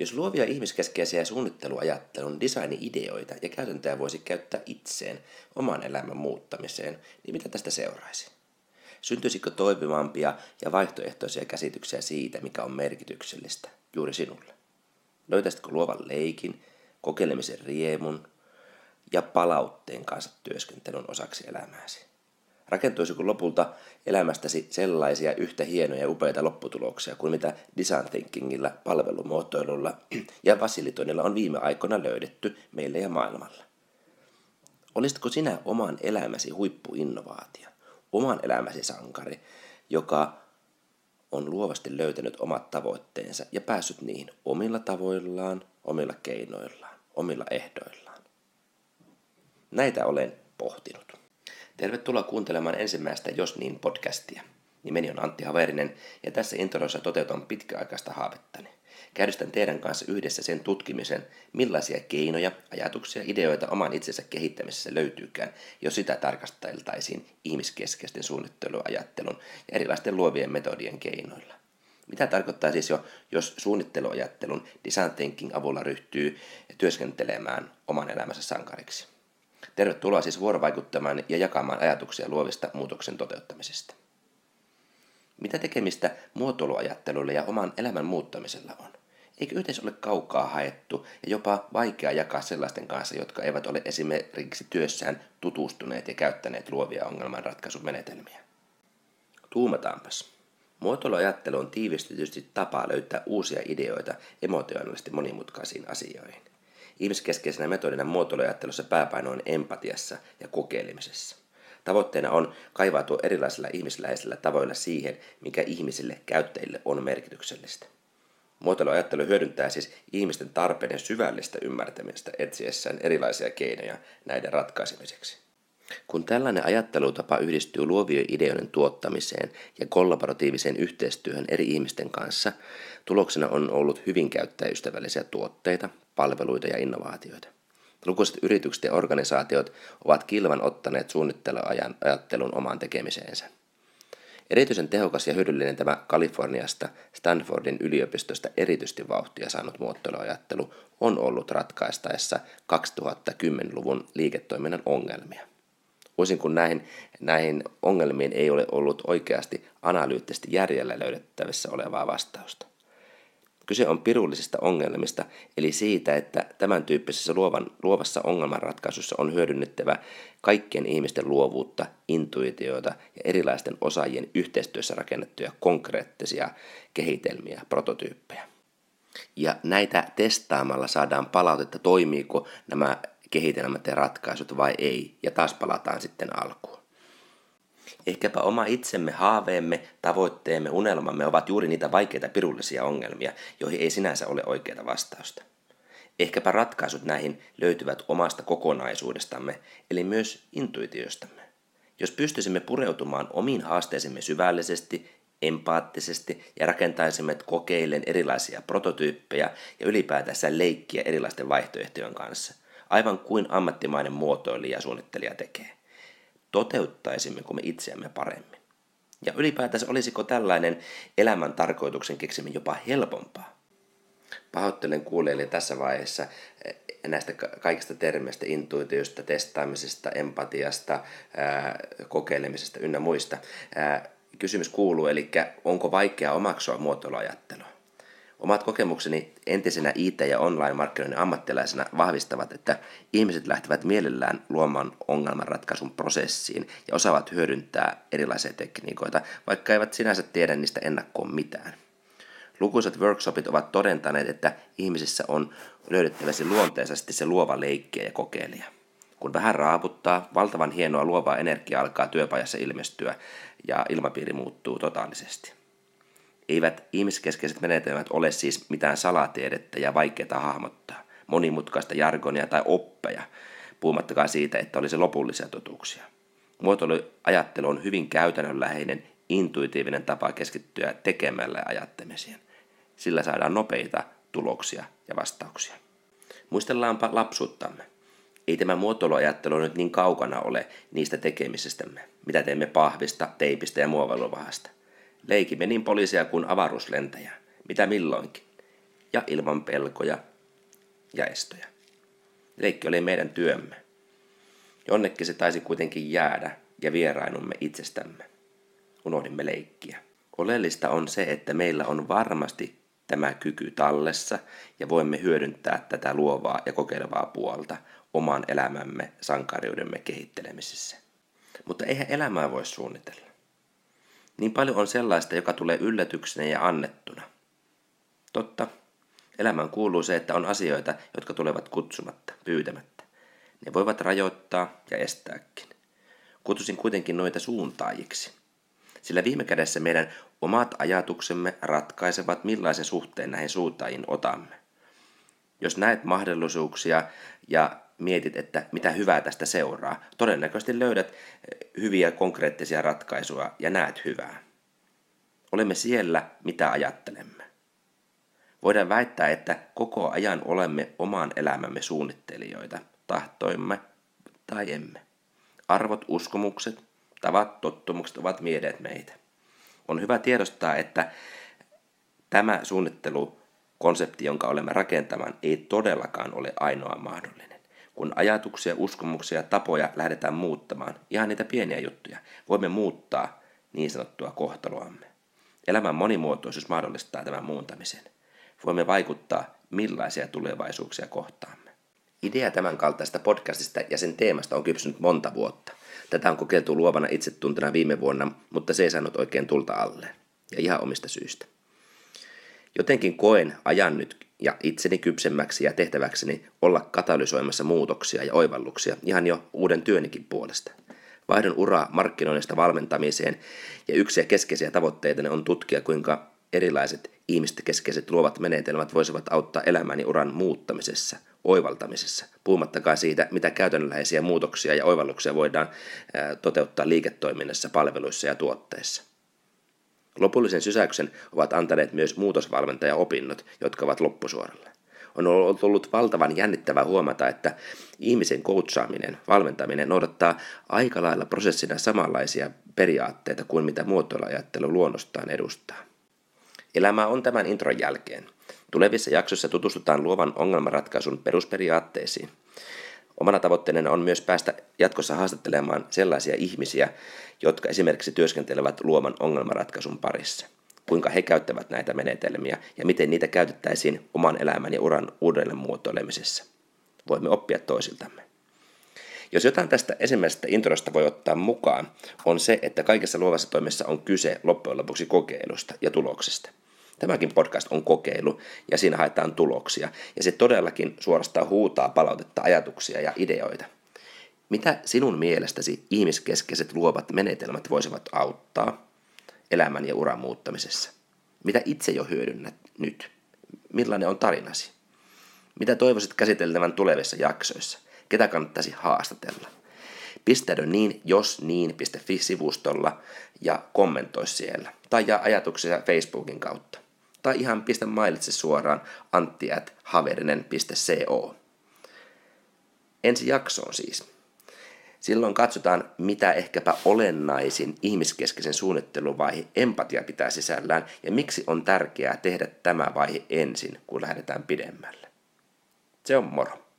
Jos luovia ihmiskeskeisiä suunnitteluajattelun design-ideoita ja käytäntöjä voisi käyttää itseen oman elämän muuttamiseen, niin mitä tästä seuraisi? Syntyisikö toimivampia ja vaihtoehtoisia käsityksiä siitä, mikä on merkityksellistä juuri sinulle? Löytäisitkö luovan leikin, kokeilemisen riemun ja palautteen kanssa työskentelyn osaksi elämääsi? Rakentuisiko lopulta elämästäsi sellaisia yhtä hienoja ja upeita lopputuloksia kuin mitä design thinkingillä, palvelumuotoilulla ja fasilitoinnilla on viime aikoina löydetty meille ja maailmalla? Olisitko sinä oman elämäsi huippuinnovaatio, oman elämäsi sankari, joka on luovasti löytänyt omat tavoitteensa ja päässyt niihin omilla tavoillaan, omilla keinoillaan, omilla ehdoillaan? Näitä olen pohtinut. Tervetuloa kuuntelemaan ensimmäistä Jos niin podcastia. Nimeni on Antti Haverinen ja tässä introissa toteutan pitkäaikaista haavettani. Käydystän teidän kanssa yhdessä sen tutkimisen, millaisia keinoja, ajatuksia, ideoita oman itsensä kehittämisessä löytyykään, jos sitä tarkasteltaisiin ihmiskeskeisten suunnitteluajattelun ja erilaisten luovien metodien keinoilla. Mitä tarkoittaa siis jo, jos suunnitteluajattelun design thinking avulla ryhtyy työskentelemään oman elämänsä sankariksi? Tervetuloa siis vuorovaikuttamaan ja jakamaan ajatuksia luovista muutoksen toteuttamisesta. Mitä tekemistä muotoiluajattelulla ja oman elämän muuttamisella on? Eikö yhteis ole kaukaa haettu ja jopa vaikea jakaa sellaisten kanssa, jotka eivät ole esimerkiksi työssään tutustuneet ja käyttäneet luovia ongelmanratkaisumenetelmiä? Tuumataanpas. Muotoiluajattelu on tiivistetysti tapa löytää uusia ideoita emotionaalisesti monimutkaisiin asioihin. Ihmiskeskeisenä metodina muotoiluajattelussa pääpaino on empatiassa ja kokeilemisessa. Tavoitteena on kaivautua erilaisilla ihmisläheisillä tavoilla siihen, mikä ihmisille käyttäjille on merkityksellistä. Muotoiluajattelu hyödyntää siis ihmisten tarpeiden syvällistä ymmärtämistä etsiessään erilaisia keinoja näiden ratkaisemiseksi. Kun tällainen ajattelutapa yhdistyy luovien ideoiden tuottamiseen ja kollaboratiiviseen yhteistyöhön eri ihmisten kanssa, tuloksena on ollut hyvin käyttäjäystävällisiä tuotteita, palveluita ja innovaatioita. Lukuiset yritykset ja organisaatiot ovat kilvan ottaneet suunnitteluajan ajattelun omaan tekemiseensä. Erityisen tehokas ja hyödyllinen tämä Kaliforniasta Stanfordin yliopistosta erityisesti vauhtia saanut muotoiluajattelu on ollut ratkaistaessa 2010-luvun liiketoiminnan ongelmia. Voisin kun näihin, näihin ongelmiin ei ole ollut oikeasti analyyttisesti järjellä löydettävissä olevaa vastausta. Kyse on pirullisista ongelmista, eli siitä, että tämän tyyppisessä luovan, luovassa ongelmanratkaisussa on hyödynnettävä kaikkien ihmisten luovuutta, intuitioita ja erilaisten osaajien yhteistyössä rakennettuja konkreettisia kehitelmiä, prototyyppejä. Ja näitä testaamalla saadaan palautetta, toimiiko nämä kehitelmät ja ratkaisut vai ei, ja taas palataan sitten alkuun. Ehkäpä oma itsemme, haaveemme, tavoitteemme, unelmamme ovat juuri niitä vaikeita pirullisia ongelmia, joihin ei sinänsä ole oikeaa vastausta. Ehkäpä ratkaisut näihin löytyvät omasta kokonaisuudestamme, eli myös intuitiostamme. Jos pystyisimme pureutumaan omiin haasteisimme syvällisesti, empaattisesti ja rakentaisimme kokeillen erilaisia prototyyppejä ja ylipäätänsä leikkiä erilaisten vaihtoehtojen kanssa, aivan kuin ammattimainen muotoilija ja suunnittelija tekee toteuttaisimmeko me itseämme paremmin? Ja ylipäätänsä olisiko tällainen elämän tarkoituksen keksiminen jopa helpompaa? Pahoittelen kuulijoille tässä vaiheessa eh, näistä kaikista termeistä, intuitiosta, testaamisesta, empatiasta, kokeilemisesta ynnä muista. Kysymys kuuluu, eli onko vaikea omaksua muotoiluajattelua? Omat kokemukseni entisenä IT- ja online-markkinoinnin ammattilaisena vahvistavat, että ihmiset lähtevät mielellään luomaan ongelmanratkaisun prosessiin ja osaavat hyödyntää erilaisia tekniikoita, vaikka eivät sinänsä tiedä niistä ennakkoon mitään. Lukuisat workshopit ovat todentaneet, että ihmisissä on löydettävästi luonteisesti se luova leikkiä ja kokeilija. Kun vähän raaputtaa, valtavan hienoa luovaa energiaa alkaa työpajassa ilmestyä ja ilmapiiri muuttuu totaalisesti. Eivät ihmiskeskeiset menetelmät ole siis mitään salatiedettä ja vaikeaa hahmottaa, monimutkaista jargonia tai oppeja, puhumattakaan siitä, että olisi lopullisia totuuksia. Muotoiluajattelu on hyvin käytännönläheinen, intuitiivinen tapa keskittyä tekemällä ajattamiseen. Sillä saadaan nopeita tuloksia ja vastauksia. Muistellaanpa lapsuuttamme. Ei tämä muotoiluajattelu nyt niin kaukana ole niistä tekemisistämme, mitä teemme pahvista, teipistä ja muovailuvahasta. Leikimme niin poliisia kuin avaruuslentäjä, mitä milloinkin. ja ilman pelkoja ja estoja. Leikki oli meidän työmme. Jonnekin se taisi kuitenkin jäädä ja vierainumme itsestämme. Unohdimme leikkiä. Oleellista on se, että meillä on varmasti tämä kyky tallessa ja voimme hyödyntää tätä luovaa ja kokeilevaa puolta oman elämämme sankariudemme kehittelemisessä. Mutta eihän elämää voi suunnitella. Niin paljon on sellaista, joka tulee yllätyksenä ja annettuna. Totta, elämään kuuluu se, että on asioita, jotka tulevat kutsumatta, pyytämättä. Ne voivat rajoittaa ja estääkin. Kutsusin kuitenkin noita suuntaajiksi. Sillä viime kädessä meidän omat ajatuksemme ratkaisevat, millaisen suhteen näihin suuntaajiin otamme. Jos näet mahdollisuuksia ja mietit, että mitä hyvää tästä seuraa, todennäköisesti löydät eh, hyviä konkreettisia ratkaisuja ja näet hyvää. Olemme siellä, mitä ajattelemme. Voidaan väittää, että koko ajan olemme oman elämämme suunnittelijoita, tahtoimme tai emme. Arvot, uskomukset, tavat, tottumukset ovat miedet meitä. On hyvä tiedostaa, että tämä suunnittelukonsepti, jonka olemme rakentamaan, ei todellakaan ole ainoa mahdollinen. Kun ajatuksia, uskomuksia ja tapoja lähdetään muuttamaan, ihan niitä pieniä juttuja, voimme muuttaa niin sanottua kohtaloamme. Elämän monimuotoisuus mahdollistaa tämän muuntamisen. Voimme vaikuttaa, millaisia tulevaisuuksia kohtaamme. Idea tämän kaltaista podcastista ja sen teemasta on kypsynyt monta vuotta. Tätä on kokeiltu luovana itsetuntena viime vuonna, mutta se ei saanut oikein tulta alle. Ja ihan omista syistä. Jotenkin koen ajan nyt itseni kypsemmäksi ja tehtäväkseni olla katalysoimassa muutoksia ja oivalluksia ihan jo uuden työnikin puolesta. Vaihdon ura markkinoinnista valmentamiseen ja yksi ja keskeisiä tavoitteita on tutkia, kuinka erilaiset ihmisten keskeiset luovat menetelmät voisivat auttaa elämäni uran muuttamisessa – oivaltamisessa, puhumattakaan siitä, mitä käytännönläheisiä muutoksia ja oivalluksia voidaan toteuttaa liiketoiminnassa, palveluissa ja tuotteissa. Lopullisen sysäyksen ovat antaneet myös muutosvalmentajaopinnot, jotka ovat loppusuoralla. On ollut valtavan jännittävää huomata, että ihmisen coachaaminen, valmentaminen noudattaa aika lailla prosessina samanlaisia periaatteita kuin mitä muotoiluajattelu luonnostaan edustaa. Elämä on tämän intron jälkeen – Tulevissa jaksoissa tutustutaan luovan ongelmanratkaisun perusperiaatteisiin. Omana tavoitteena on myös päästä jatkossa haastattelemaan sellaisia ihmisiä, jotka esimerkiksi työskentelevät luovan ongelmanratkaisun parissa. Kuinka he käyttävät näitä menetelmiä ja miten niitä käytettäisiin oman elämän ja uran uudelleen muotoilemisessa. Voimme oppia toisiltamme. Jos jotain tästä ensimmäisestä introsta voi ottaa mukaan, on se, että kaikessa luovassa toimessa on kyse loppujen lopuksi kokeilusta ja tuloksesta. Tämäkin podcast on kokeilu ja siinä haetaan tuloksia. Ja se todellakin suorastaan huutaa palautetta, ajatuksia ja ideoita. Mitä sinun mielestäsi ihmiskeskeiset luovat menetelmät voisivat auttaa elämän ja uran muuttamisessa? Mitä itse jo hyödynnät nyt? Millainen on tarinasi? Mitä toivoisit käsiteltävän tulevissa jaksoissa? Ketä kannattaisi haastatella? Pistäydä niin jos niin.fi-sivustolla ja kommentoi siellä. Tai jaa ajatuksia Facebookin kautta tai ihan pistä mailitse suoraan antti.haverinen.co. Ensi jaksoon siis. Silloin katsotaan, mitä ehkäpä olennaisin ihmiskeskeisen suunnitteluvaihe empatia pitää sisällään ja miksi on tärkeää tehdä tämä vaihe ensin, kun lähdetään pidemmälle. Se on moro.